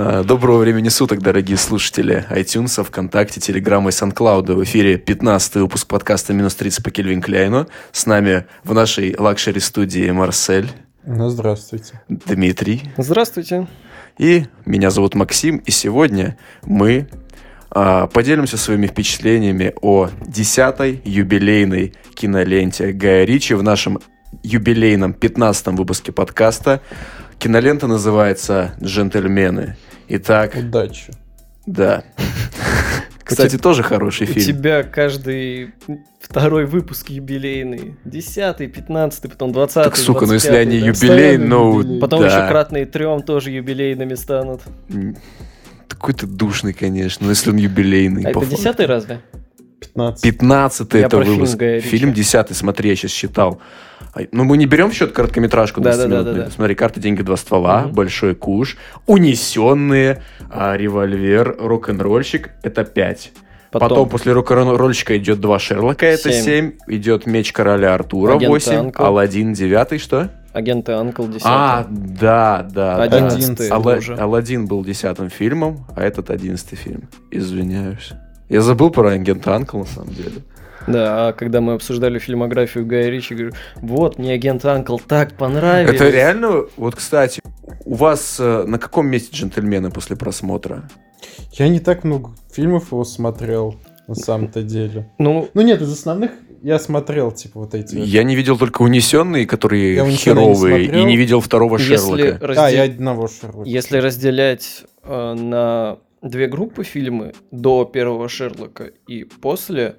А, Доброго времени суток, дорогие слушатели iTunes, ВКонтакте, Телеграма и SoundCloud. В эфире 15 выпуск подкаста «Минус 30» по Кельвин Кляйну. С нами в нашей лакшери-студии Марсель, Ну, здравствуйте. Дмитрий Здравствуйте. и меня зовут Максим. И сегодня мы а, поделимся своими впечатлениями о 10-й юбилейной киноленте Гая Ричи в нашем юбилейном 15-м выпуске подкаста. Кинолента называется «Джентльмены». Итак, Удачи. да. Кстати, тоже хороший У фильм. тебя каждый второй выпуск юбилейный. Десятый, пятнадцатый, потом двадцатый, Так, сука, ну если 25-й, они да. юбилей, ну юбилей. Потом да. еще кратные трем тоже юбилейными станут. Такой ты душный, конечно, но если он юбилейный. А это факту. десятый разве? 15. 15 Я это про фильм выпуск. Гая Ричи. Фильм 10 смотри, я сейчас считал. Ну, мы не берем в счет короткометражку Да, да, 20 да, минутную. да, да. Смотри, карта, деньги, два ствола, Мгм. большой куш, унесенные, а, револьвер, рок-н-ролльщик, это 5. Потом, Потом, после рок-н-ролльщика идет два Шерлока, это Семь. 7. Идет меч короля Артура, Агент 8. Анкл. Аладдин, 9, что? агенты Анкл десятый. А, да, да. да. Одиннадцатый Алла- уже. Аладдин был десятым фильмом, а этот одиннадцатый фильм. Извиняюсь. Я забыл про агента Анкл, на самом деле. Да, а когда мы обсуждали фильмографию Гая Ричи, говорю, вот, мне агент Анкл так понравилось. Это реально, вот, кстати, у вас э, на каком месте джентльмены после просмотра? Я не так много фильмов его смотрел, на самом-то деле. Ну, Ну нет, из основных я смотрел, типа, вот эти... Я не видел только унесенные, которые Я не херовые, смотрел. и не видел второго если, Шерлока. Да, разде- я одного Шерлока. если разделять э, на две группы фильмы до первого Шерлока и после,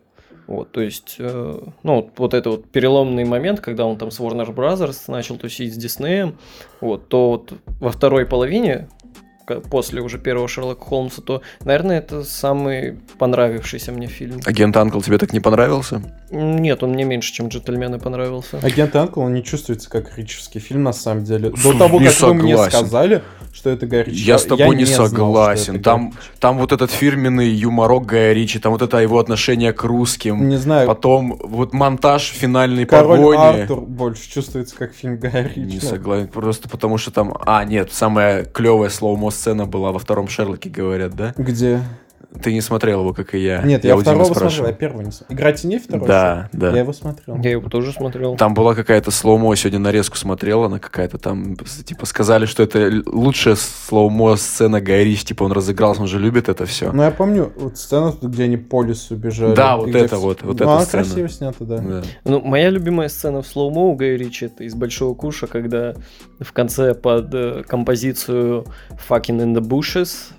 вот, то есть, э, ну, вот- вот это вот переломный момент, когда он там с Warner Brothers начал тусить с Диснеем, вот, то вот во второй половине, после уже первого Шерлока Холмса, то, наверное, это самый понравившийся мне фильм. Агент Анкл тебе так не понравился? Нет, он мне меньше, чем «Джентльмены» понравился. Агент Анкл, он не чувствуется как ричевский фильм, на самом деле. До того, не как вы мне согласен. сказали, что это Гай Ричи, Я с тобой не знал, что согласен. это Там, там вот этот фирменный юморок Гая Ричи, там вот это его отношение к русским. Не знаю, Потом вот монтаж финальной Король погони. Артур больше чувствуется как фильм Гая Ричи. Не согласен, просто потому что там... А, нет, самая клевая slow-mo сцена была во втором Шерлоке, говорят, да? Где? Ты не смотрел его, как и я. Нет, я, у Димы второго смотрел, спрашивал. я первого не смотрел. Игра теней второй? Да, да. Я его смотрел. Я его тоже смотрел. Там была какая-то slow-mo, сегодня нарезку смотрела, она какая-то там, типа, сказали, что это лучшая slow-mo сцена Гая Ричи, типа, он разыгрался, он же любит это все. Ну, я помню вот сцену, где они по лесу бежали. Да, вот это вот, вот ну, эта она сцена. красиво снята, да. Да. Ну, моя любимая сцена в слоумо у Гая Ричи это из Большого Куша, когда в конце под э, композицию Fucking in the Bushes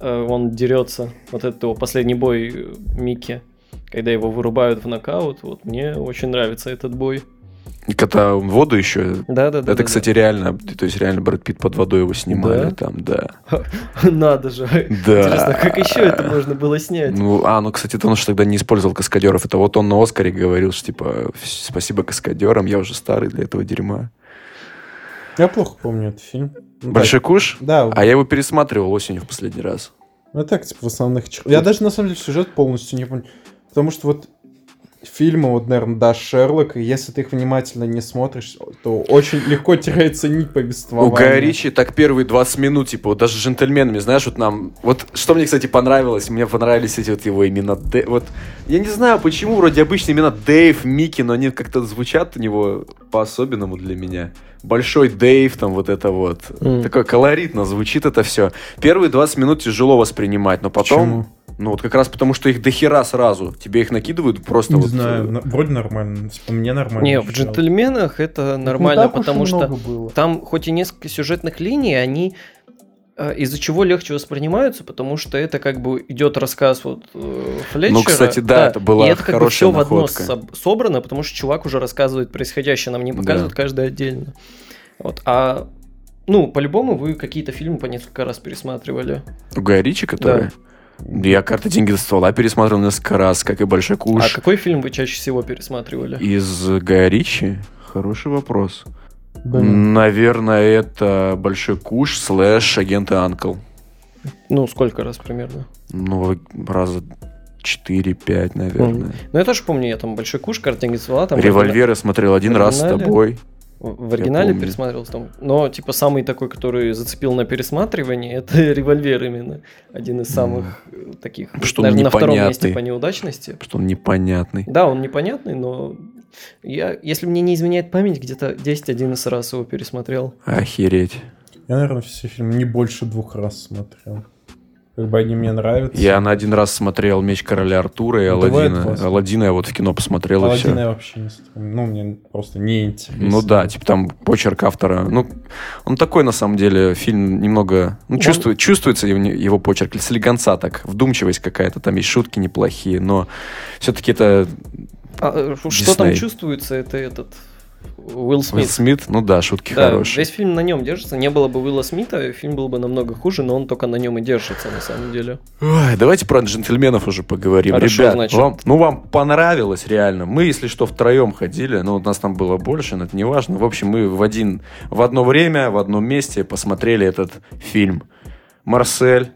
он дерется. Вот это его последний бой э, Микки, когда его вырубают в нокаут. Вот мне очень нравится этот бой. Когда он в воду еще... Да, да, да. это, кстати, реально, то есть реально Брэд Питт под водой его снимали Да? там, да. Надо же. Да. Интересно, как еще это можно было снять? Ну, а, ну, кстати, это он же тогда не использовал каскадеров. Это вот он на Оскаре говорил, что, типа, «Вс- спасибо каскадерам, я уже старый для этого дерьма. Я плохо помню этот фильм. Ну, Большой куш? Да, А я его пересматривал осенью в последний раз. ну так, типа, в основных... Я даже, на самом деле, сюжет полностью не помню. Потому что вот фильмы, вот, наверное, да, Шерлок, и если ты их внимательно не смотришь, то очень легко теряется нить У повествования. Гая Ричи так первые 20 минут, типа, вот даже джентльменами, знаешь, вот нам... Вот что мне, кстати, понравилось, мне понравились эти вот его имена. Дэ- Вот, я не знаю, почему, вроде обычные имена Дэйв, Микки, но они как-то звучат у него по-особенному для меня. Большой Дэйв, там вот это вот. М. Такое колоритно звучит это все. Первые 20 минут тяжело воспринимать, но потом... Почему? Ну вот как раз потому, что их дохера сразу. Тебе их накидывают просто Не вот... знаю, э, на- вроде нормально. Типа, мне нормально. Не, в джентльменах это Ну, нормально, и потому что много было. там хоть и несколько сюжетных линий, они э, из-за чего легче воспринимаются, потому что это как бы идет рассказ вот э, Флетчера. Ну, кстати, да, это была и это как бы все в одно находка. соб- собрано, потому что чувак уже рассказывает происходящее, нам не показывают каждый отдельно. Вот, а ну, по-любому вы какие-то фильмы по несколько раз пересматривали. Гая Ричи, который... Я «Карта, деньги до ствола» пересмотрел несколько раз, как и «Большой куш». А какой фильм вы чаще всего пересматривали? Из Гая Ричи? Хороший вопрос. Блин. Наверное, это «Большой куш» слэш «Агент Анкл». Ну, сколько раз примерно? Ну, раза 4-5, наверное. Ну, я тоже помню, я там большой куш, картинги ствола, там Револьверы смотрел один раз с тобой. В оригинале пересматривался там. Но, типа, самый такой, который зацепил на пересматривании, это револьвер именно. Один из самых э, таких, Что наверное, на втором месте по неудачности. Что он непонятный. Да, он непонятный, но я, если мне не изменяет память, где-то 10-11 раз его пересмотрел. Охереть. Я, наверное, все фильмы не больше двух раз смотрел. Как бы они мне нравятся. Я на один раз смотрел «Меч короля Артура» и Ну, «Аладдина». «Аладдина» я вот в кино посмотрел, и Аладдина все. я вообще не. Ну, мне просто неинтересно. Ну да, типа там почерк автора. Ну, он такой, на самом деле, фильм немного... Ну, Он- чувствует, чувствуется его, его почерк. Слегонца так, вдумчивость какая-то. Там есть шутки неплохие, но все-таки это А, э, что там чувствуется, это этот Уилл Уилл Смит. Смит. Ну да, шутки Да, хорошие. весь фильм на нем держится. Не было бы Уилла Смита, фильм был бы намного хуже, но он только на нем и держится, на самом деле. Ой, давайте про джентльменов уже поговорим. Хорошо, Ребят, значит. вам, ну вам понравилось реально. Мы, если что, втроем ходили, но у нас там было больше, но это не важно. В общем, мы в, один, в одно время, в одном месте посмотрели этот фильм. Марсель.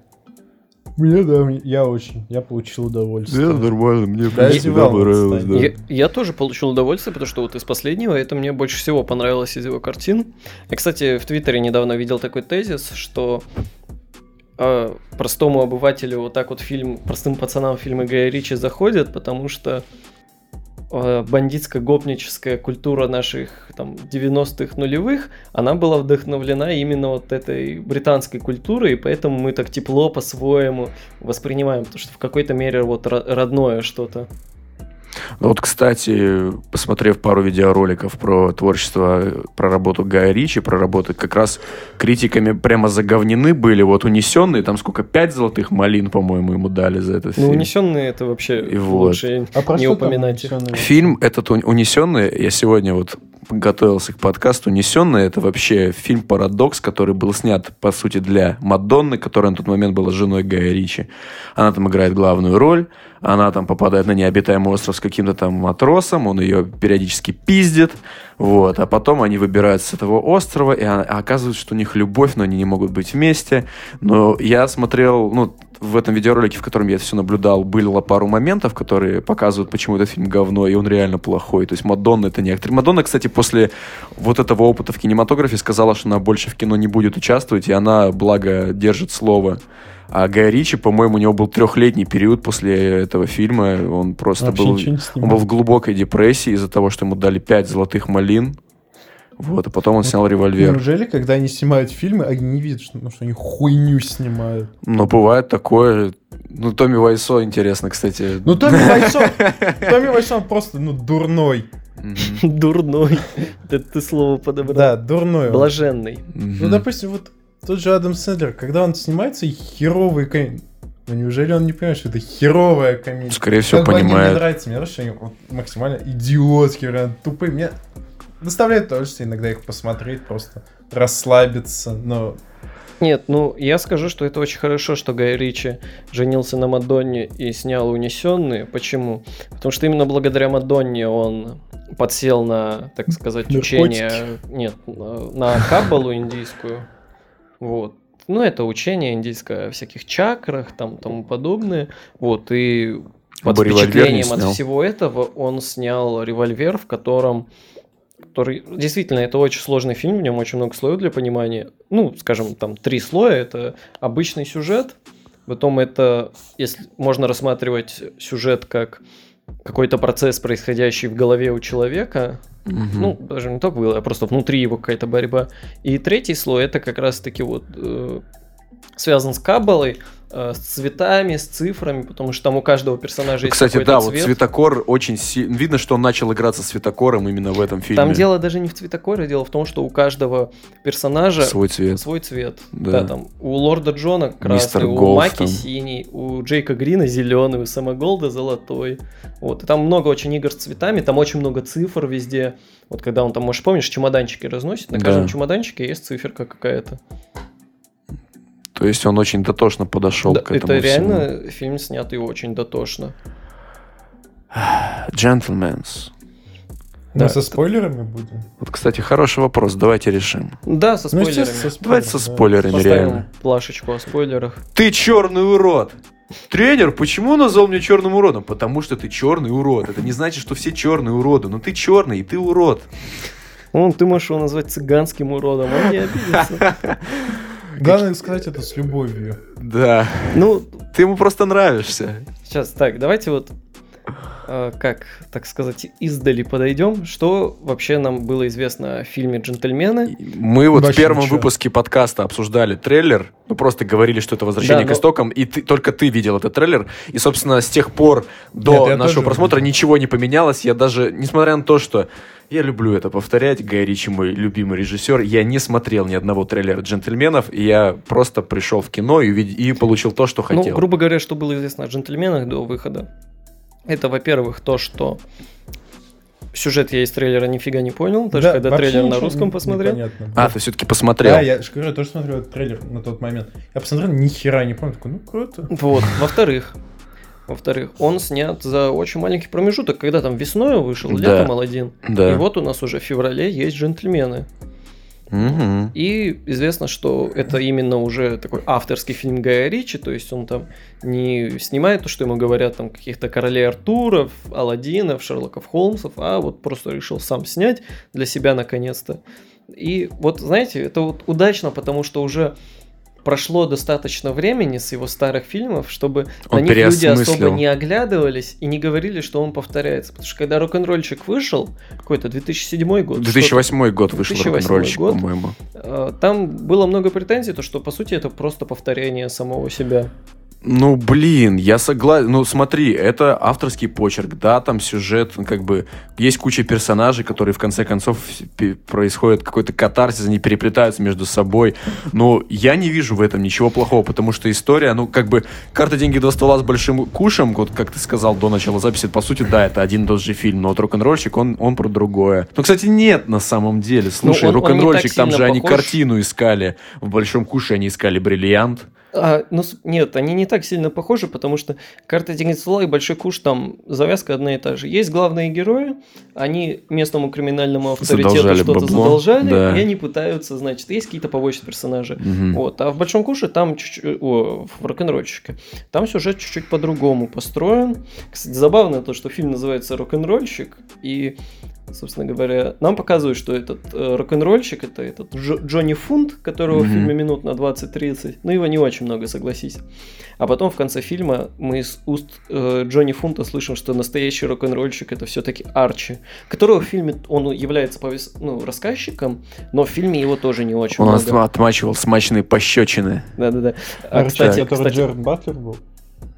Мне, да, я очень, я получил удовольствие. нормально, мне Да, всегда зевал, понравилось, да. Я, я тоже получил удовольствие, потому что вот из последнего это мне больше всего понравилось из его картин. Я, кстати, в Твиттере недавно видел такой тезис, что э, простому обывателю вот так вот фильм, простым пацанам фильмы Гая Ричи заходят, потому что бандитско-гопническая культура наших там 90-х нулевых, она была вдохновлена именно вот этой британской культурой, и поэтому мы так тепло по-своему воспринимаем, потому что в какой-то мере вот ро- родное что-то. Ну Вот, кстати, посмотрев пару видеороликов про творчество, про работу Гая Ричи, про работы как раз критиками прямо заговнены были, вот унесенные, там сколько, пять золотых малин, по-моему, ему дали за этот Ну, фильм. унесенные это вообще И вот. лучше А про не упоминать. Фильм этот «Un- «Унесенные», я сегодня вот готовился к подкасту «Унесенные», это вообще фильм-парадокс, который был снят, по сути, для Мадонны, которая на тот момент была женой Гая Ричи. Она там играет главную роль, она там попадает на необитаемый остров с каким-то там матросом, он ее периодически пиздит, вот, а потом они выбираются с этого острова, и а- оказывается, что у них любовь, но они не могут быть вместе. Но я смотрел, ну, в этом видеоролике, в котором я это все наблюдал, было пару моментов, которые показывают, почему этот фильм говно, и он реально плохой. То есть Мадонна это не актриса. Мадонна, кстати, после вот этого опыта в кинематографе сказала, что она больше в кино не будет участвовать, и она, благо, держит слово. А Гай Ричи, по-моему, у него был трехлетний период после этого фильма. Он просто Вообще был... Он был в глубокой депрессии из-за того, что ему дали пять золотых малин. Вот, а потом он снял револьвер. Неужели, когда они снимают фильмы, они не видят, что, ну, что они хуйню снимают? Но бывает такое. Ну, Томми Вайсо интересно, кстати. Ну, Томми Вайсон, Томми Вайсон просто, ну, дурной. Дурной. Это ты слово подобрал. Да, дурной. Блаженный. Ну, допустим, вот тот же Адам Сэндлер, когда он снимается, херовый комедия. Ну, неужели он не понимает, что это херовая комедия? Скорее всего, Как бы они мне понимает. нравятся, мне нравится, что они вот максимально идиотские, прям тупые. Мне доставляет удовольствие иногда их посмотреть, просто расслабиться, но... Нет, ну я скажу, что это очень хорошо, что Гай Ричи женился на Мадонне и снял «Унесенные». Почему? Потому что именно благодаря Мадонне он подсел на, так сказать, Наркотики. учение... Нет, на на каббалу индийскую. Вот. Ну, это учение индийское о всяких чакрах, там, тому подобное. Вот, и под не впечатлением от всего этого он снял револьвер, в котором который действительно это очень сложный фильм, в нем очень много слоев для понимания. Ну, скажем, там три слоя. Это обычный сюжет, потом это, если можно рассматривать сюжет как какой-то процесс, происходящий в голове у человека, Мгм. ну, даже не только было, а просто внутри его какая-то борьба. И третий слой это как раз-таки вот э, связан с каббалой, с цветами, с цифрами, потому что там у каждого персонажа есть Кстати, да, вот цвет. цветокор очень сильно... Видно, что он начал играться цветокором именно в этом фильме. Там дело даже не в цветокоре, дело в том, что у каждого персонажа Свой цвет. свой цвет. Да. Да. там у Лорда Джона красный, Мистер у Голд Маки там. синий, у Джейка Грина зеленый, у Сэма Голда золотой. Вот. И там много очень игр с цветами, там очень много цифр везде. Вот когда он там, можешь помнишь, чемоданчики разносит, на Да. каждом чемоданчике есть циферка какая-то. То есть он очень дотошно подошел Да, к этому это всему. реально фильм снятый очень дотошно. Gentlemen's. Мы Да. со спойлерами будем? Вот, кстати, хороший вопрос. Давайте решим. Да, со Ну, спойлерами. естественно, со Давайте со да. спойлерами, Поставим реально. плашечку о спойлерах. Ты черный урод. Тренер, почему назвал меня черным уродом? Потому что ты черный урод. Это не значит, что все черные уроды. Но ты черный, и ты урод. Ну, ты можешь его назвать цыганским уродом, он не обидится. Главное сказать это с любовью. Да. Ну, Ты ему просто нравишься. сейчас так, давайте вот как, так сказать, издали подойдем. Что вообще нам было известно о фильме «Джентльмены»? Мы вот в Вообще первом ничего. выпуске подкаста обсуждали трейлер, ну просто говорили, что это возвращение Да, к но- истокам, и ты, только ты видел этот трейлер, и, собственно, с тех пор до Нет, нашего тоже просмотра видел. ничего не поменялось, я даже, несмотря на то, что я люблю это повторять, Гай Ричи мой любимый режиссер, я не смотрел ни одного трейлера «Джентльменов», и я просто пришел в кино и, увид- и получил то, что хотел. Ну, грубо говоря, что было известно о «Джентльменах» до выхода. Это, во-первых, то, что сюжет я из трейлера нифига не понял, даже Да, когда трейлер на русском не- посмотрел. непонятно. А, ты все-таки посмотрел. Да, я же говорю, я тоже смотрел этот трейлер на тот момент. Я посмотрел, ни хера не помню. Такой, ну круто. Вот. Во-вторых, во-вторых, он снят за очень маленький промежуток, когда там весной вышел, Да. летом один. Да. И вот у нас уже в феврале есть джентльмены. Мгм. И известно, что это именно уже такой авторский фильм Гая Ричи, то есть он там не снимает то, что ему говорят там каких-то королей Артуров, Аладдинов, Шерлоков Холмсов, а вот просто решил сам снять для себя наконец-то. И вот, знаете, это вот удачно, потому что уже прошло достаточно времени с его старых фильмов, чтобы Он на них люди особо не оглядывались и не говорили, что он повторяется. Потому что когда рок-н-ролльчик вышел, какой-то 2007 год, что-то, 2008 год вышел 2008 рок-н-ролльщик, год. по-моему. Э, Там было много претензий, то что по сути это просто повторение самого себя. Ну, блин, я согласен. Ну, смотри, это авторский почерк, да, там сюжет, ну, как бы, есть куча персонажей, которые в конце концов происходит какой-то катарсис, они переплетаются между собой. Но я не вижу в этом ничего плохого, потому что история, ну, как бы, карта деньги два ствола с большим кушем, вот как ты сказал до начала записи, по сути, да, это один и тот же фильм, но вот рок-н-ролльщик, он, он про другое. Ну, кстати, нет на самом деле. Слушай, он- он не рок-н-ролльщик, там же они похож. картину искали. В большом куше они искали бриллиант. А, ну, нет, они не так сильно похожи, потому что карта ствола и большой куш там завязка одна и та же. Есть главные герои, они местному криминальному авторитету Задолжали что-то бабло, задолжали, да. и они пытаются, значит, есть какие-то побочные персонажи. Мгм. Вот, а в большом куше там чуть-чуть, о, в рок-н-ролльщике, там сюжет чуть-чуть по-другому построен. Кстати, забавно то, что фильм называется «Рок-н-ролльщик», и, собственно говоря, нам показывают, что этот э, рок-н-ролльщик, это этот Джо- Джонни Фунт, которого в Мгм. фильме минут на 20-30, ну его не очень много, согласись. А потом в конце фильма мы из уст э, Джонни Фунта слышим, что настоящий рок-н-ролльщик это все-таки Арчи, которого в фильме он является повес- ну, рассказчиком, но в фильме его тоже не очень Он много. отма- отмачивал смачные пощечины. Да-да-да. А, Арчи, кстати, который кстати, Джерард Батлер был?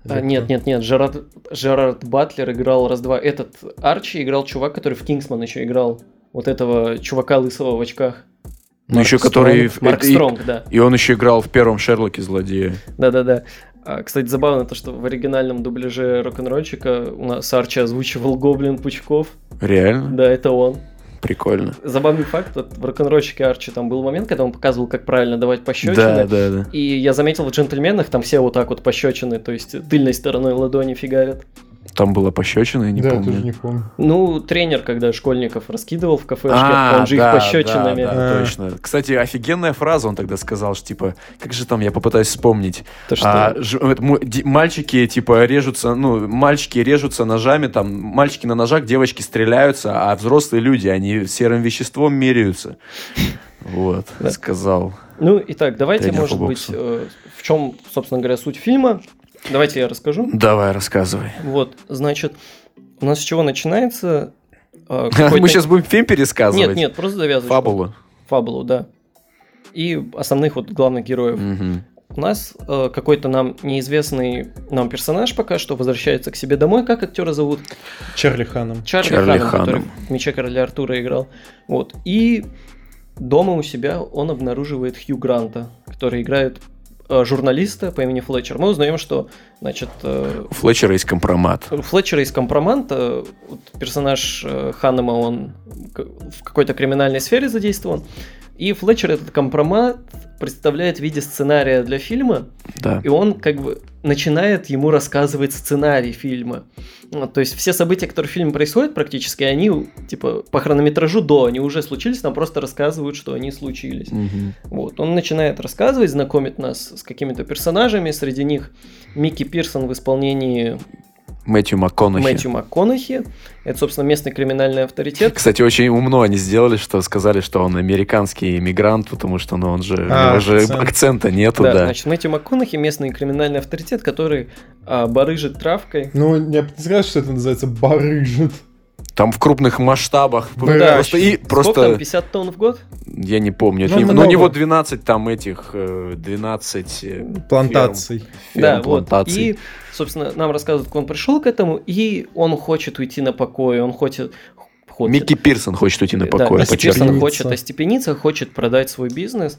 А, нет, нет, нет, Жерард, Жерард Батлер играл раз-два. Этот Арчи играл чувак, который в Кингсман еще играл. Вот этого чувака лысого в очках. Ну, Марк еще который... Стронг. Марк и- Стронг, да. И он еще играл в первом Шерлоке злодея. Да-да-да. А, кстати, забавно то, что в оригинальном дубляже рок-н-ролльщика у нас Арчи озвучивал Гоблин Пучков. Реально? Да, это он. Прикольно. Забавный факт, вот в рок-н-ролльщике Арчи там был момент, когда он показывал, как правильно давать пощечины. Да, да, да. И я заметил в джентльменах, там все вот так вот пощечины, то есть тыльной стороной ладони фигарят. Там была пощечина, я не да, помню. тоже не помню. Ну, тренер, когда школьников раскидывал в кафешке, А, он же да, их пощечинами. Да, да, А. точно. Кстати, офигенная фраза он тогда сказал, что типа, как же там, я попытаюсь вспомнить. То, что... А, ж- мальчики, типа, режутся, ну, мальчики режутся ножами, там, мальчики на ножах, девочки стреляются, а взрослые люди, они серым веществом меряются. Вот, Да. сказал. Ну, итак, давайте, может быть, э, в чем, собственно говоря, суть фильма. Давайте я расскажу. Давай, рассказывай. Вот, значит, у нас с чего начинается? э, Мы сейчас будем фильм пересказывать? Нет, нет, просто завязывай. Фабулу. Фабулу, да. И основных вот главных героев. У нас э, какой-то нам неизвестный нам персонаж пока что возвращается к себе домой. Как актера зовут? Чарли Ханом. Чарли, Чарли Ханом, Ханом. который в «Мече короля Артура» играл. Вот. И дома у себя он обнаруживает Хью Гранта, который играет журналиста по имени Флетчер. Мы узнаем, что, значит, э, У Флетчера есть компромат. у Флетчера из компроманта, вот персонаж э, Ханнема, он в какой-то криминальной сфере задействован. И Флетчер этот компромат представляет в виде сценария для фильма, Да. и он как бы начинает ему рассказывать сценарий фильма. То есть все события, которые в фильме происходят практически, они типа по хронометражу до, они уже случились, нам просто рассказывают, что они случились. Мгм. Вот, он начинает рассказывать, знакомит нас с какими-то персонажами, среди них Микки Пирсон в исполнении Мэтью МакКонахи. Мэтью МакКонахи. Это, собственно, местный криминальный авторитет. Кстати, очень умно они сделали, что сказали, что он американский иммигрант, потому что ну, он же, А, у него же акцент. акцента нету, Да, да. значит, Мэтью МакКонахи местный криминальный авторитет, который а, барыжит травкой. Ну, я бы не сказал, что это называется барыжит. Там в крупных масштабах. Да, просто, и, Сколько там, просто 50 тонн в год? я не помню. Ну, Ну, у него 12 там этих, э, 12 э, Плантаций. ферм, ферм да, вот. плантаций. И, собственно, нам рассказывают, как он пришел к этому, и он хочет уйти на покой, он хочет... хочет Микки Пирсон хочет уйти на да, покой, Микки подчеркну. Пирсон хочет остепениться, хочет продать свой бизнес,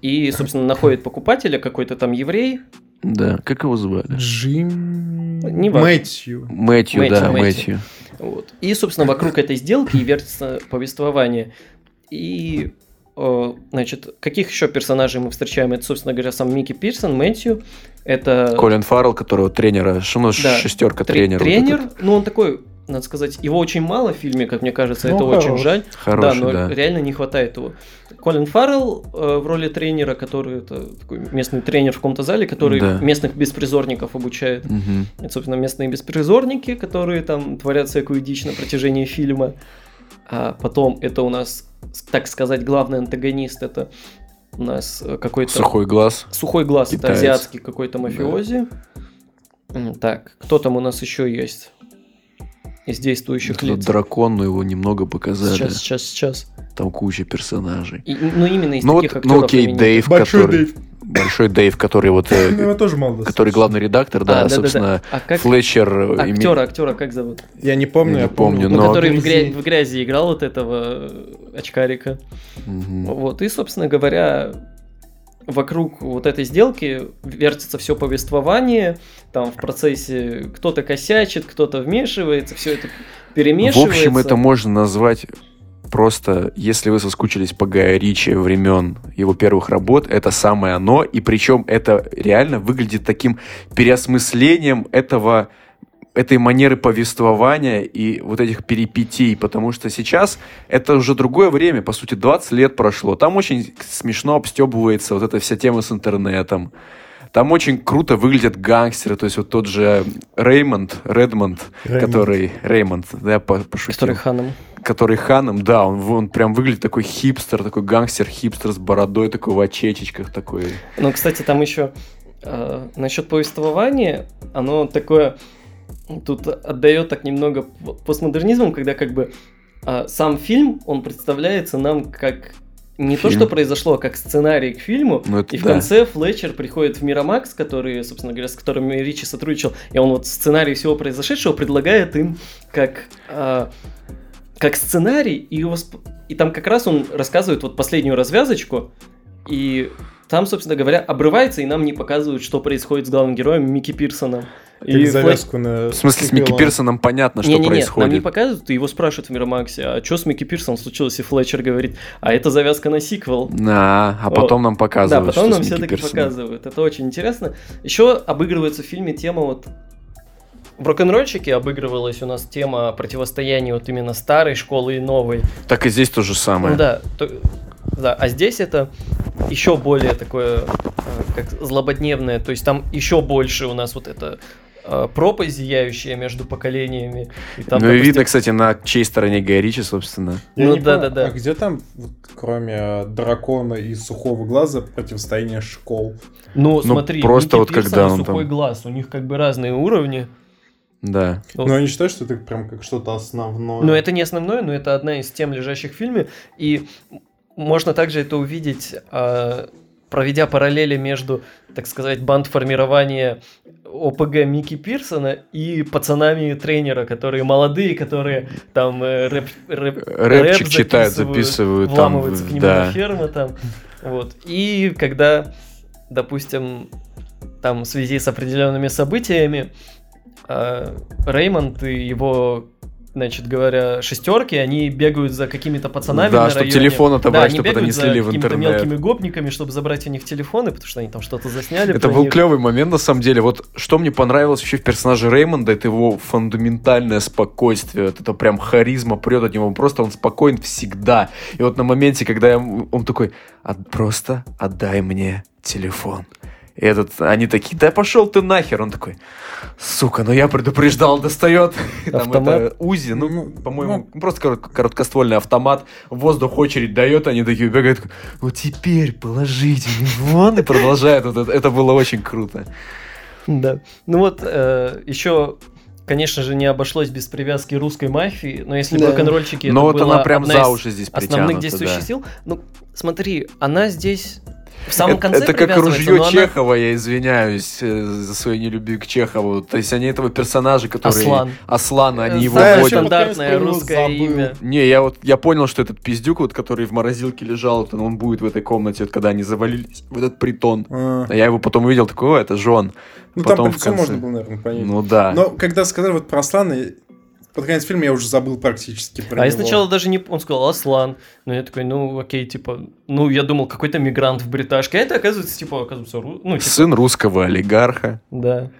и, собственно, находит покупателя, какой-то там еврей, Да, как его звали? Джим... Не важно. Мэтью. Мэтью, Мэтью, да, Мэтью. Мэтью. Вот. И, собственно, вокруг этой сделки и вертится повествование. И, э, значит, каких еще персонажей мы встречаем? Это, собственно говоря, сам Микки Пирсон, Мэтью. Это Колин Фаррелл, которого тренера, ну, Да. шестерка тре- тренера. вот тренер. этот. Ну, он такой, надо сказать, его очень мало в фильме, как мне кажется, Ну, это очень хорош. жаль. Хороший, да, но да. реально не хватает его. Колин Фаррелл э, в роли тренера, который это такой местный тренер в каком-то зале, который Да. местных беспризорников обучает. Мгм. Это, собственно, местные беспризорники, которые там творят всякую дичь на протяжении фильма. А потом это у нас, так сказать, главный антагонист. Это у нас э, какой-то... Сухой глаз. Сухой глаз. Китаец. Это азиатский какой-то мафиози. М, Так, кто там у нас еще есть? Из действующих Этот лиц. дракон, но его немного показали. Сейчас, сейчас, сейчас. Там куча персонажей. И- ну, именно из Ну, таких вот, ну актеров окей, именитых. Дэйв, Большой который... Дэйв. Большой Дэйв, который вот... Ну, э, его тоже мало который главный редактор, А, да, собственно, А как Флетчер... э, актера, актера как зовут? Я не помню, Я помню, помню. Ну, но- который в, Грязи. гря- в грязи играл вот этого э, очкарика. Вот, и, собственно говоря, вокруг вот этой сделки вертится все повествование, там в процессе кто-то косячит, кто-то вмешивается, все это В перемешивается. общем, это можно назвать просто, если вы соскучились по Гая Ричи времен его первых работ, это самое оно, и причем это реально выглядит таким переосмыслением этого этой манеры повествования и вот этих перипетий, потому что сейчас это уже другое время, по сути, 20 лет прошло. Там очень смешно обстебывается вот эта вся тема с интернетом. Там очень круто выглядят гангстеры, то есть вот тот же Реймонд, Редмонд, Реймонд. который Реймонд, да, я по- пошутил, Который ханом. который ханом, да, он, он прям выглядит такой хипстер, такой гангстер, хипстер с бородой, такой в очечечках, такой. Ну, кстати, там еще э, насчет повествования, оно такое тут отдает так немного постмодернизмом, когда как бы а, сам фильм, он представляется нам как не то, Фильм. что произошло, а как сценарий к фильму. Ну, И в да. конце Флетчер приходит в Мирамакс, который, собственно говоря, с которыми Ричи сотрудничал, и он вот сценарий всего произошедшего предлагает им как, а, как сценарий, и, его и там как раз он рассказывает вот последнюю развязочку, и там, собственно говоря, обрывается, и нам не показывают, что происходит с главным героем Микки Пирсоном. Как И завязку на... В смысле, с Микки. Пирсоном понятно, что Не-не-не, нам не происходит. показывают, и его спрашивают в Мирамаксе, а что с Микки Пирсоном случилось, и Флетчер говорит, а это завязка на сиквел. А, а потом нам Да, показывают, потом что нам все-таки показывают. Это очень интересно. Еще обыгрывается в фильме тема вот... В рок-н-ролльчике обыгрывалась у нас тема противостояния вот именно старой школы и новой. Так и здесь то же самое. Ну да, то- да, а здесь это еще более такое, э, как злободневное, то есть там еще больше у нас вот это э, пропасть зияющая между поколениями. И там, ну и допустим, видно, кстати, на чьей стороне Гай Ричи, собственно. Я Ну не да, помню, да, да. А где там, вот, кроме э, дракона и сухого глаза, противостояние школ? Ну, ну, смотри, просто вот когда он сухой там- глаз, у них как бы разные уровни. Да. Ну, Но я не считаю, что это прям как что-то основное. Но это не основное, но это одна из тем, лежащих в фильме. И можно также это увидеть, а, проведя параллели между, так сказать, бандформирования ОПГ Микки Пирсона и пацанами тренера, которые молодые, которые там э, рэп, рэп- Рэпчик рэп читают, записывают, там, вламываются к нему да. на ферму там. Вот. И когда, допустим, там в связи с определенными событиями а, Реймонд и его, значит говоря, шестерки, они бегают за какими-то пацанами Да, на чтоб районе. телефон да, отобрать, они чтоб это не за слили в интернет. мелкими гопниками, чтобы забрать у них телефоны, потому что они там что-то засняли. Это был них. клевый момент, на самом деле. Вот что мне понравилось вообще в персонаже Реймонда, это его фундаментальное спокойствие. Вот это прям харизма прет от него. Он Просто он спокоен всегда. И вот на моменте, когда я- он такой, «А, просто отдай мне телефон. И этот, они такие, да пошел ты нахер. Он такой, сука, ну я предупреждал, достает. Там это УЗИ, ну, Ну, по-моему, просто корот- короткоствольный автомат. Воздух очередь дает, они такие бегают. Ну теперь положите вон. И продолжают. Вот это, было очень круто. Да. Ну вот, еще, конечно же, не обошлось без привязки русской мафии, но если Да. рок-н-ролльщики Но это вот была она прям одна за уши здесь основных действующих да. сил, ну, смотри, она здесь в самом Это- конце Это как привязывается, ружье она- Чехова, я извиняюсь э, за свою нелюбовь к Чехову. То есть они этого персонажа, который... Аслан. Аслан, они Э, его вводят. стандартное русское имя. Не, я вот я понял, что этот пиздюк, вот, который в морозилке лежал, вот он будет в этой комнате, вот, когда они завалились в этот притон. А. А я его потом увидел, такой, о, это Жон. Ну, Потом там в конце. можно было, наверное, понять. Ну да. Но когда сказали вот про Аслана, под конец фильма я уже забыл практически про А я него. сначала даже не... Он сказал Аслан. Но я такой, ну окей, типа... Ну, я думал, какой-то мигрант в бриташке. А это, оказывается, типа, оказывается, ру- ну, типа, Сын русского олигарха, да.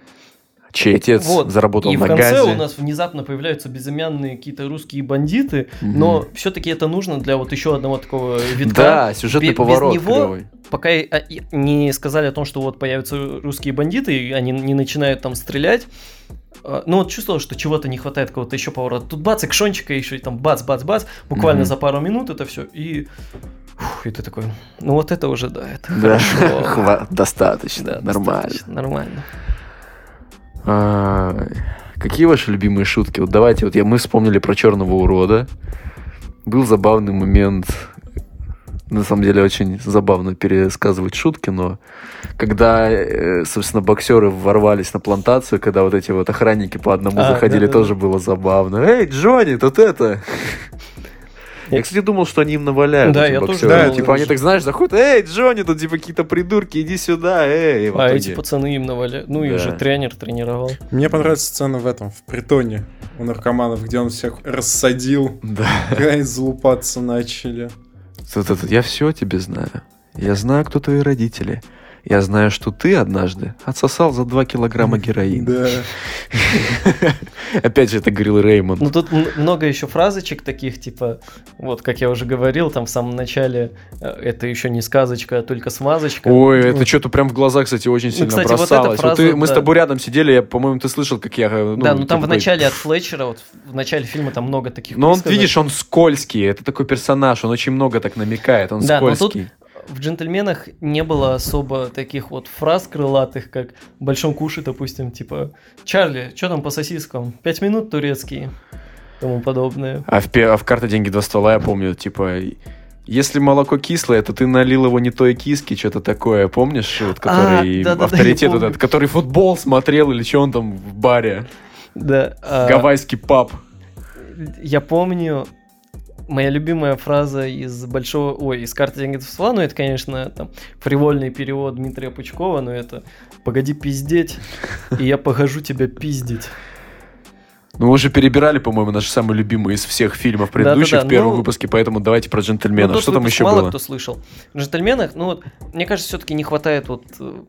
чей отец Вот. заработал И в на конце газе. у нас внезапно появляются безымянные какие-то русские бандиты, Мгм. но все-таки это нужно для вот еще одного такого витка. Да, сюжетный без поворот него- клевый. Пока и- а, и не сказали о том, что вот появятся русские бандиты, и они не начинают там стрелять, ну вот чувствовал, что чего-то не хватает, какого-то еще поворота. Тут бац, экшончика еще, и там бац-бац-бац, буквально Мгм. за пару минут это все, и... фух, и ты такой, ну вот это уже, да, это Да, хорошо. хва- достаточно, Да, нормально. достаточно, Нормально. Какие ваши любимые шутки? Вот давайте, вот я, мы вспомнили про черного урода. Был забавный момент. На самом деле очень забавно пересказывать шутки, но когда, э, собственно, боксеры ворвались на плантацию, когда вот эти вот охранники по одному А, заходили, да-да-да. тоже было забавно. Эй, Джонни, тут это! Я, кстати, думал, что они им наваляют. Да, я тоже боксерам. думал, Типа они так, знаешь, заходят, эй, Джонни, тут типа какие-то придурки, иди сюда, эй. и А эти пацаны им наваляют. Ну, их Да. же тренер тренировал. Мне понравилась сцена в этом, в притоне у наркоманов, где он всех рассадил, Да. когда они залупаться начали. Я все тебе знаю. Я знаю, кто твои родители. Я знаю, что ты однажды отсосал за 2 килограмма героина. Да. Опять же, это говорил Реймонд. Ну, тут много еще фразочек таких, типа, вот, как я уже говорил, там в самом начале, э, это еще не сказочка, а только смазочка. Ой, это что-то прям в глаза, кстати, очень сильно кстати, вот эта бросалось. Вот фраза, мы с тобой рядом сидели, я, по-моему, ты слышал, как я... э, да, ну там в такой- начале от Флетчера, вот в начале фильма там много таких Но он, видишь, он скользкий. Это такой персонаж, он очень много так намекает, он Да, но тут скользкий. В «Джентльменах» не было особо таких вот фраз крылатых, как в «Большом куше», допустим, типа «Чарли, что там по сосискам? Пять минут турецкие?» тому подобное. А в, а в карта деньги два ствола я помню, типа, если молоко кислое, то ты налил его не той киски, что-то такое, помнишь, вот, который А, да-да-да, авторитет я помню. этот, который футбол смотрел или что он там в баре, Да, а, гавайский паб. я помню, моя любимая фраза из большого, ой, из карты деньги ствола, ну это, конечно, там фривольный перевод Дмитрия Пучкова, но это «Погоди пиздеть, и я похожу тебя пиздить». Ну, мы уже перебирали, по-моему, наши самые любимые из всех фильмов предыдущих Да-да-да, в первом ну- выпуске, поэтому давайте про джентльменов. Ну, что там еще мало было? кто слышал. В «Джентльменах», ну вот, мне кажется, все-таки не хватает вот э,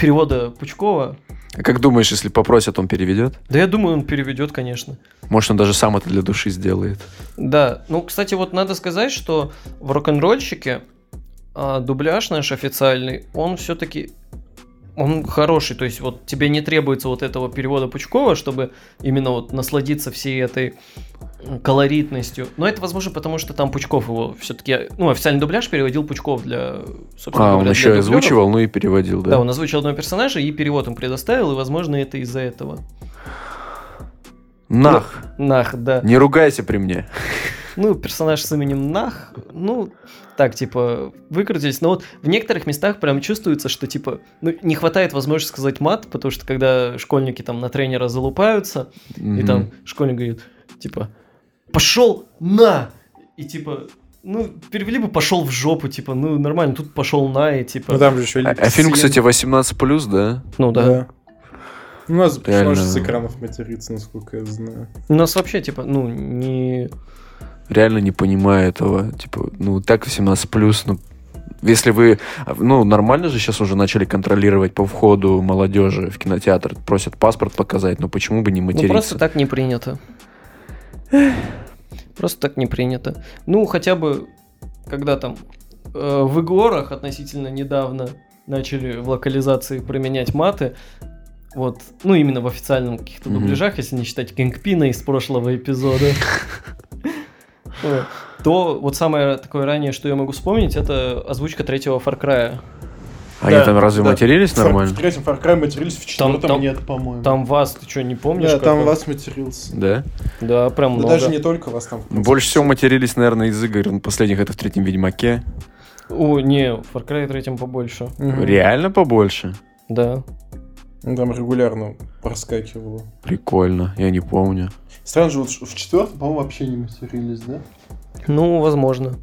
перевода Пучкова. А Как думаешь, если попросят, он переведет? Да я думаю, он переведет, конечно. Может, он даже сам это для души сделает. Да, ну, кстати, вот надо сказать, что в рок-н-ролльщике а, дубляж наш официальный, он все-таки он хороший, то есть вот тебе не требуется вот этого перевода Пучкова, чтобы именно вот насладиться всей этой колоритностью. Но это возможно потому, что там Пучков его все-таки, ну, официальный дубляж переводил Пучков для, собственно А, он говоря, еще для и озвучивал, ну и переводил, да? Да, он озвучил одного персонажа и перевод им предоставил, и, возможно, это из-за этого. Нах! Нах, да. Не ругайся при мне. Ну, персонаж с именем Нах, ну, так, типа, выкрутились. Но вот в некоторых местах прям чувствуется, что, типа, ну, не хватает возможности сказать мат, потому что когда школьники там на тренера залупаются, и Мгм. там школьник говорит, типа, пошел на! И, типа, ну, перевели бы пошел в жопу, типа, ну, нормально, тут пошел на, и, типа, Ну там же еще А, а фильм, кстати, 18+, да? ну, да. Да. У нас Реально. с экранов материться, насколько я знаю. У нас вообще, типа, ну, не... Реально не понимаю этого. Типа, ну, так 18+, ну, если вы, ну, нормально же сейчас уже начали контролировать по входу молодежи в кинотеатр, просят паспорт показать, но почему бы не Ну, материться? просто так не принято. Просто так не принято. Ну, хотя бы, когда там э, в Игорах относительно недавно начали в локализации применять маты, вот, ну именно в официальном каких-то Мгм. дубляжах, если не считать Кингпина из прошлого эпизода, то вот самое такое ранее, что я могу вспомнить, это озвучка третьего Far Cry. А они Да, там разве да. матерились нормально? В третьем Far Cry матерились, в четвертом там- нет, по-моему. Там вас, ты что, не помнишь? да, как там он? вас матерился. Да? Да, прям Да много. даже не только вас там. конце Больше всего матерились, наверное, из игр последних. Это в третьем Ведьмаке. О, не, в Far Cry третьем побольше. Мгм. Реально побольше? Да. Ну, Там регулярно проскакивало. Прикольно, я не помню. Странно же, вот в четвертом, по-моему, вообще не матерились, да? Ну, возможно.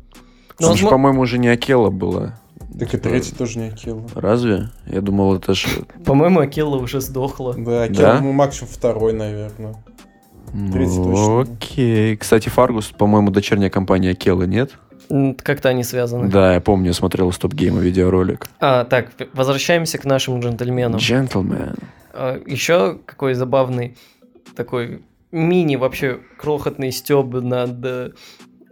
Ну, Там же, возмо- по-моему, уже не Акела была. Так и третий тоже не Акела. Разве? Я думал, это ж... По-моему, Акелла уже сдохла. Да, Акела, Да? ну, максимум второй, наверное. Ну, окей. Кстати, Фаргус, по-моему, дочерняя компания Акела, нет? Как-то они связаны. Да, я помню, я смотрел стоп гейма видеоролик. А, так, возвращаемся к нашим джентльменам. Джентльмен. А, еще какой забавный такой мини вообще крохотный стёб над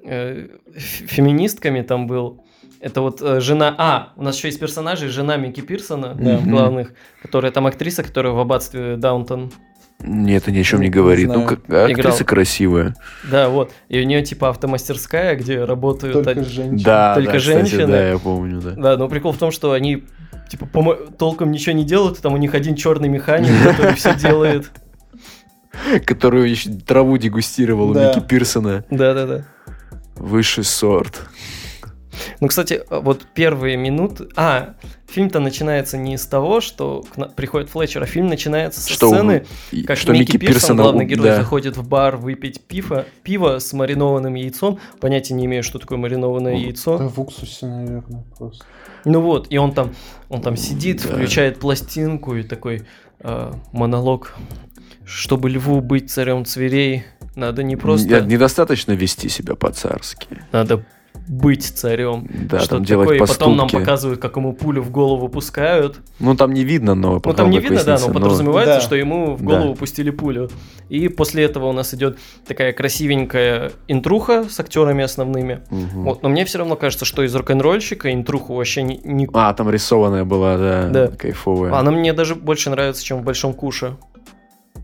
э, феминистками там был. Это вот э, жена... А, у нас еще есть персонажи, жена Микки Пирсона, Да. главных, которая там актриса, которая в аббатстве Даунтон. Нет, это ни о чем не говорит. Ну, знаю. как актриса Играл. красивая. Да, вот. И у нее типа автомастерская, где работают... Только од- женщины. Да, Только да, кстати, женщины. да, я помню, да. Да, но прикол в том, что они типа помо- толком ничего не делают, там у них один черный механик, который все делает. Который еще траву дегустировал у Да. Микки Пирсона. Да-да-да. Высший сорт. Ну, кстати, вот первые минуты... А, фильм-то начинается не с того, что к на- приходит Флетчер, а фильм начинается со Что, сцены, и- как что Микки, Пирсон, Пирсона главный герой, да. заходит в бар выпить пиво, пиво с маринованным яйцом. Понятия не имею, что такое маринованное яйцо. Да в уксусе, наверное, просто. Ну вот, и он там, он там сидит, Да. включает пластинку и такой э, монолог. Чтобы льву быть царем зверей, надо не просто... Не- Недостаточно вести себя по-царски. Надо быть царем. Да, Что там делать такое, и поступки. потом нам показывают, как ему пулю в голову пускают. Ну, там не видно, но Ну, там не видно, да, выяснится, но подразумевается, Да. что ему в Да. голову пустили пулю. И после этого у нас идет такая красивенькая интруха с актерами основными. Мгм. Вот, но мне все равно кажется, что из рок-н-ролльщика интруху вообще не, не- А, там рисованная была, да, Да. кайфовая. Она мне даже больше нравится, чем в Большом Куше.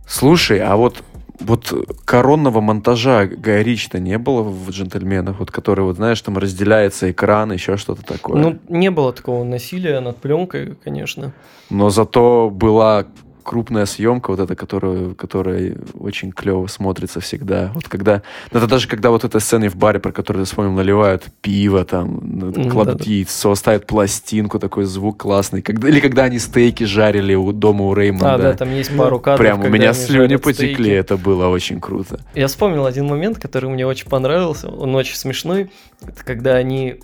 Слушай, а вот вот коронного монтажа Гая Ричи-то не было в «Джентльменах», вот который, вот знаешь, там разделяется экран, еще что-то такое. Ну, не было такого насилия над пленкой, конечно. Но зато была крупная съемка, вот эта, которая, которая очень клево смотрится всегда. Вот когда, ну, это даже когда вот эта сцена в баре, про которую ты вспомнил, наливают пиво, там, ну, кладут да-да. яйцо, ставят пластинку, такой звук классный. Когда, или когда они стейки жарили у дома у Реймонда. А, да, там есть пару кадров. Прям у меня слюни потекли, стейки. это было очень круто. Я вспомнил один момент, который мне очень понравился. Он очень смешной. Это когда они,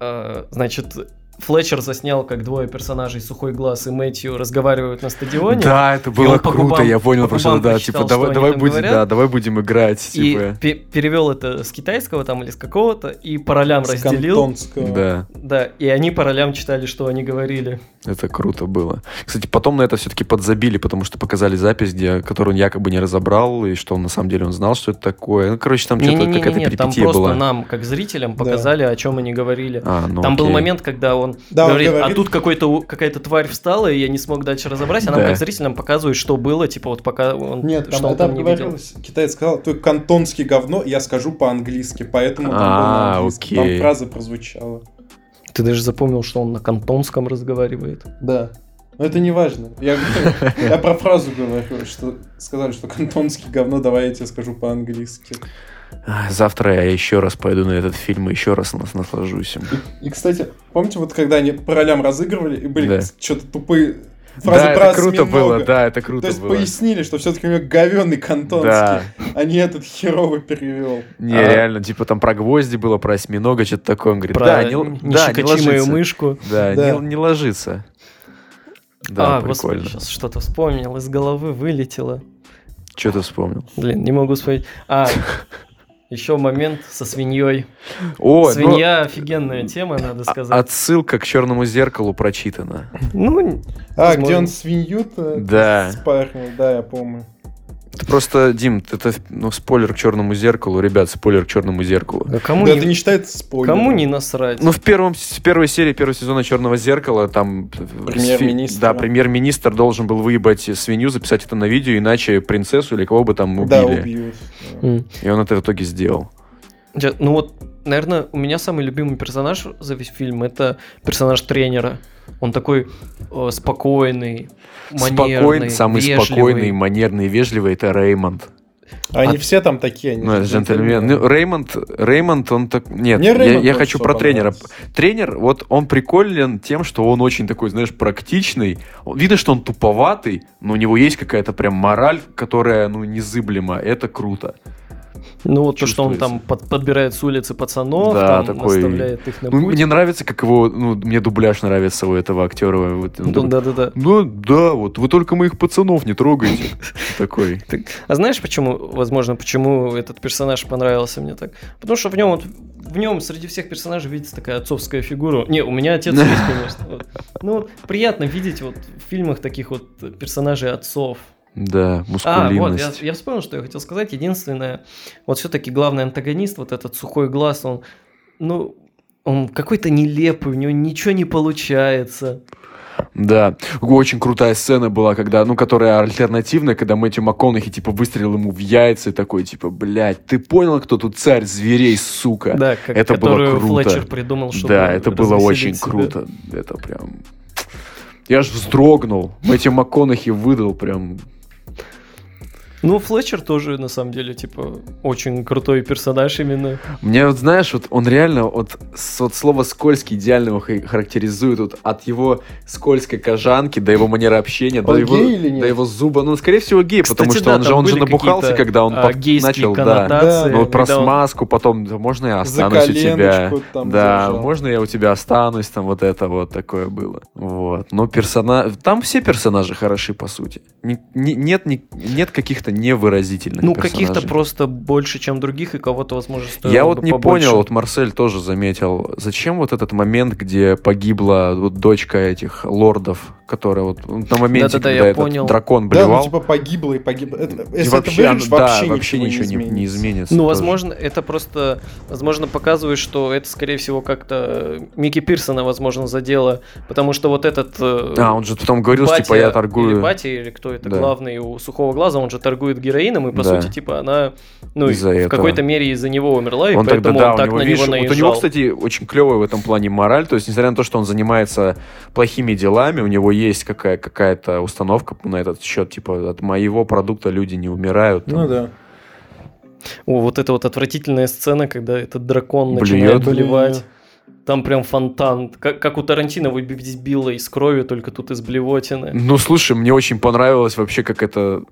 э, значит, Флетчер заснял, как двое персонажей, Сухой Глаз и Мэтью, разговаривают на стадионе. Да, это было круто, губам- я понял по просто, губам да, прочитал, типа, что давай, давай там будем, говорят. да, давай будем играть, И типа. пе- перевел это с китайского там или с какого-то, и по ролям С разделил. кантонского. Да, Да, и они по ролям читали, что они говорили. это круто было. Кстати, потом на это все-таки подзабили, потому что показали запись, где, которую он якобы не разобрал, и что он на самом деле он знал, что это такое. Ну, короче, там что-то какая-то Не-не-не, там перипетия просто была. нам, как зрителям, Да. показали, о чем они говорили. А, ну, Там был окей. момент, когда он Да, он говорит, а говорит- тут какой-то, какая-то тварь встала, и я не смог дальше разобрать, а нам Да. как зрителям показывают, что было, типа вот пока он Нет, что там, он там не видел. говорилось, китаец сказал, ты кантонский говно, я скажу по-английски, поэтому там А, окей. Там фраза прозвучала. Ты даже запомнил, что он на кантонском разговаривает. Да. Но это не важно. Я, я про фразу говорю, что сказали, что кантонский говно, давай я тебе скажу по-английски. Завтра я еще раз пойду на этот фильм и еще раз нас наслажусь им. И, кстати, помните, вот когда они по ролям разыгрывали, и были Да. что-то тупые фразы Да, про это круто осьминога? было, да, это То круто есть было. пояснили, что все-таки у него говенный кантонский, Да, а не этот херовый перевел. не, А- реально, типа там про гвозди было, про осьминога, что-то такое. Он говорит, Про да, не, л- да, не ложится. мышку. Да, Да. Не, не ложится. Да, а, господи, прикольно. сейчас что-то вспомнил, из головы вылетело. Что ты вспомнил? Блин, не могу вспомнить. А, еще момент со свиньей. О, ну, Свинья офигенная тема, надо а- сказать. отсылка к черному зеркалу прочитана. Ну, А, Возможно. где он свинью-то Да. спарнил, да, я помню. Ты просто, Дим, это ну, спойлер к черному зеркалу. Ребят, спойлер к черному зеркалу. Да кому, Да, не, это не считается спойлером. кому не насрать? Ну, в первом, в первой серии первого сезона Черного зеркала там... Премьер-министр. Да, премьер-министр должен был выебать свинью, записать это на видео, иначе принцессу или кого бы там убили. Да, убьют. М. И он это в итоге сделал. Я- Ну вот, наверное, у меня самый любимый персонаж за весь фильм это персонаж тренера. Он такой э, спокойный, манерный, Спокойный, самый вежливый. спокойный, манерный, вежливый это Реймонд. Они А- все там такие, они Ну, джентльмен. Ну, Реймонд, Реймонд, он так... Нет, Мне я, я хочу про тренера. Тренер, вот он приколен тем, что он очень такой, знаешь, практичный. Видно, что он туповатый, но у него есть какая-то прям мораль, которая, ну, незыблема. Это круто. Ну вот то, что он там под- подбирает с улицы пацанов, Да, там такой- наставляет их на Ну, путь. мне нравится, как его... Ну, мне дубляж нравится у этого актера. Вот Ну, такой, Да-да-да. Ну, да, вот, вы только моих пацанов не трогайте. Такой. А знаешь, почему, возможно, почему этот персонаж понравился мне так? Потому что в нем вот в нем среди всех персонажей видится такая отцовская фигура. Не, у меня отец есть, конечно. вот. Ну, вот приятно видеть вот в фильмах таких вот персонажей отцов. Да, А, вот, я, мускулинность. я вспомнил, что я хотел сказать. Единственное, вот все-таки главный антагонист, вот этот сухой глаз, он, ну, он какой-то нелепый, у него ничего не получается. Да, очень крутая сцена была, когда, ну, которая альтернативная, когда Мэтью МакКонахи, типа, выстрелил ему в яйца и такой, типа, блядь, ты понял, кто тут царь зверей, сука? Да, как, это было круто. Флетчер придумал, чтобы да, это было очень себя. круто. Это прям... Я ж вздрогнул. Мэтью МакКонахи выдал прям... Ну, Флетчер тоже, на самом деле, типа, очень крутой персонаж именно. Мне вот, знаешь, вот он реально, вот, с- вот слово «скользкий» идеально его ха- характеризует вот от его скользкой кожанки до его манеры общения, до Он его, гей или нет? до его зуба. Ну, скорее всего, гей, потому Кстати, что да, он же, он же набухался, когда он а, начал, да. Да. Ну, вот про когда он- смазку, потом, да, можно я останусь у тебя? там да, держал. можно я у тебя останусь, там вот это вот такое было. Вот. Но персонаж... Там все персонажи хороши, по сути. Не- не- нет, не- нет каких-то невыразительных Ну, каких-то персонажей. просто больше, чем других, и кого-то, возможно, стоило Я бы вот не побольше. понял, вот Марсель тоже заметил, зачем вот этот момент, где погибла вот дочка этих лордов, которая вот ну, на моменте, Да-да-да, когда я этот понял. дракон Да, ну блевал, типа погибло и погибло. Это- и если вообще, это вырежешь, да, вообще, вообще ничего не, не изменится. изменится. Ну, тоже. возможно, это просто, возможно, показывает, что это, скорее всего, как-то Микки Пирсона, возможно, задело, потому что вот этот... э, А, он же потом говорил, что типа я торгую... Или батя, или кто это Да. главный у сухого глаза, он же торгует героином, и по Да. сути, типа, она, ну, Из-за в этого. какой-то мере из-за него умерла, и он тогда, поэтому да, он так него, на видишь, него вот наезжал. у него, кстати, очень клевая в этом плане мораль, то есть, несмотря на то, что он занимается плохими делами, у него есть какая- какая-то установка на этот счет, типа, от моего продукта люди не умирают. там. Ну да. О, вот эта вот отвратительная сцена, когда этот дракон Блюет. начинает блевать. Там прям фонтан. Как, как у Тарантино выбить било из крови, только тут из блевотины. Ну, слушай, мне очень понравилось вообще, как это...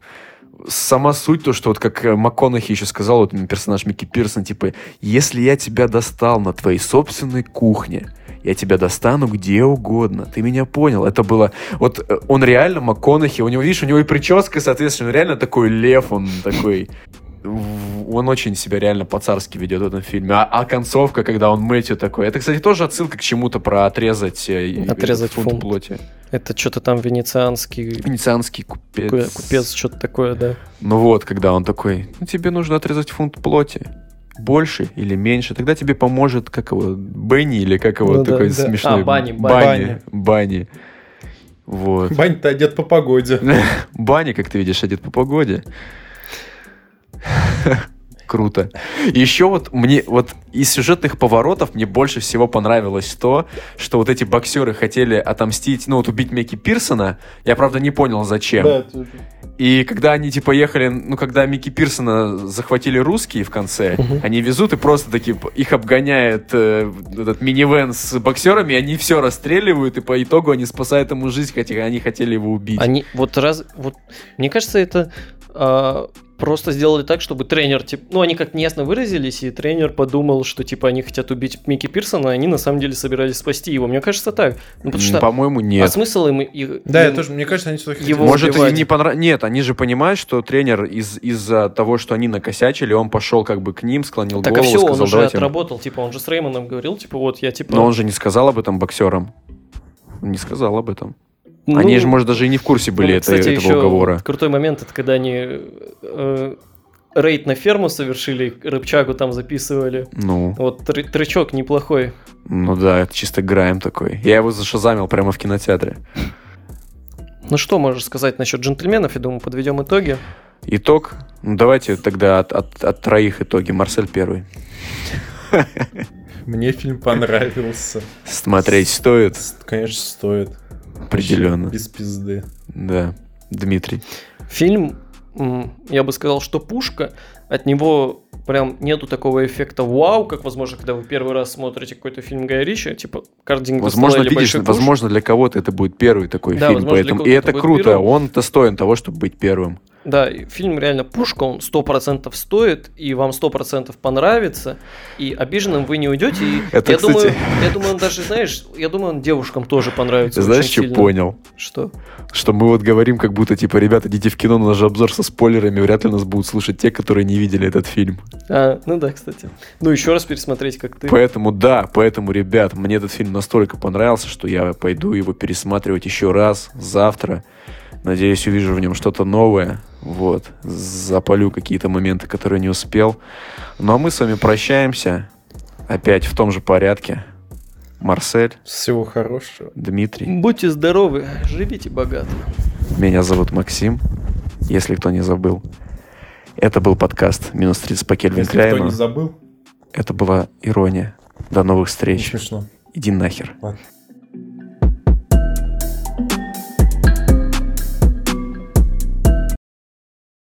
Сама суть, то, что вот как э, МакКонахи еще сказал, вот персонаж Микки Пирсон, типа, если я тебя достал на твоей собственной кухне, я тебя достану где угодно. Ты меня понял? Это было... Вот э, он реально МакКонахи, у него, видишь, у него и прическа, соответственно, реально такой лев, он такой... Он очень себя реально по-царски ведет в этом фильме. А, а концовка, когда он Мэтью такой... Это, кстати, тоже отсылка к чему-то про отрезать, э, Отрезать фунт фунт. плоти. Это что-то там венецианский Венецианский купец. купе- купец, что-то такое, да. Ну вот, когда он такой, ну тебе нужно отрезать фунт плоти. Больше или меньше, тогда тебе поможет, как его, Бенни или как его, Ну да, такой да. смешной. А, Банни, Банни. Банни. Вот. Бань-то одет по погоде. Банни, как ты видишь, одет по погоде. Круто. Еще вот мне вот из сюжетных поворотов мне больше всего понравилось то, что вот эти боксеры хотели отомстить, ну вот убить Мекки Пирсона. Я правда не понял зачем. Да, это- И когда они типа ехали, ну когда Микки Пирсона захватили русские в конце, Мгм. они везут и просто такие их обгоняет э, этот минивэн с боксерами, и они все расстреливают, и по итогу они спасают ему жизнь, хотя они хотели его убить. Они вот раз, вот мне кажется, это а, просто сделали так, чтобы тренер, типа, ну они как неясно выразились, и тренер подумал, что типа они хотят убить Микки Пирсона, а они на самом деле собирались спасти его. Мне кажется так. Ну потому что По-моему, а нет. смысл им, их- Да, я им- тоже, мне кажется, они что-то Его Может, убивать. им не понравилось. Нет, они же понимают, что тренер из- из-за того, что они накосячили, он пошел как бы к ним, склонил Так а голову, все, он сказал, уже давайте. отработал, типа он же с Реймоном говорил, типа вот я типа. Но он же не сказал об этом боксерам. Не сказал об этом. Они Ну, же, может, даже и не в курсе были ну, это- кстати, этого еще уговора. Крутой момент, это когда они э, рейд на ферму совершили, рыбчагу там записывали. Ну, Вот тр- трючок неплохой. ну да, это чисто грайм такой. Я его зашазамил прямо в кинотеатре. Ну что можешь сказать насчет джентльменов? Я думаю, подведем итоги. Итог. Ну, давайте тогда от, от- от троих итоги. Марсель первый. Мне фильм понравился. Смотреть стоит. Конечно, стоит. Определенно. Без пизды. Да. Дмитрий. Фильм, я бы сказал, что пушка. От него прям нету такого эффекта вау, как, возможно, когда вы первый раз смотрите какой-то фильм Гая Ричи, типа «Картинг Возможно, стола» или видишь, возможно, для кого-то это будет первый такой Да, фильм, возможно, поэтому и это круто. первым. Он достоин того, чтобы быть первым. Да, фильм реально пушка, он 100% стоит, и вам 100% понравится, и обиженным вы не уйдете. И Это, я, кстати- думаю, я думаю, он даже, знаешь, я думаю, он девушкам тоже понравится. Ты знаешь, что сильно. понял? Что? Что мы вот говорим, как будто, типа, ребята, идите в кино, но у нас же обзор со спойлерами, вряд ли нас будут слушать те, которые не видели этот фильм. А, ну да, кстати. Ну, еще раз пересмотреть, как ты. Поэтому, да, поэтому, ребят, мне этот фильм настолько понравился, что я пойду его пересматривать еще раз завтра. Надеюсь, увижу в нем что-то новое. Вот. Запалю какие-то моменты, которые не успел. Ну а мы с вами прощаемся. Опять в том же порядке. Марсель, Всего хорошего. Дмитрий. Будьте здоровы, живите богато. Меня зовут Максим, если кто не забыл. Это был подкаст «Минус 30 по Кельвин Если кто Кляйну». не забыл, Это была ирония. До новых не встреч. смешно. Иди нахер. Ладно.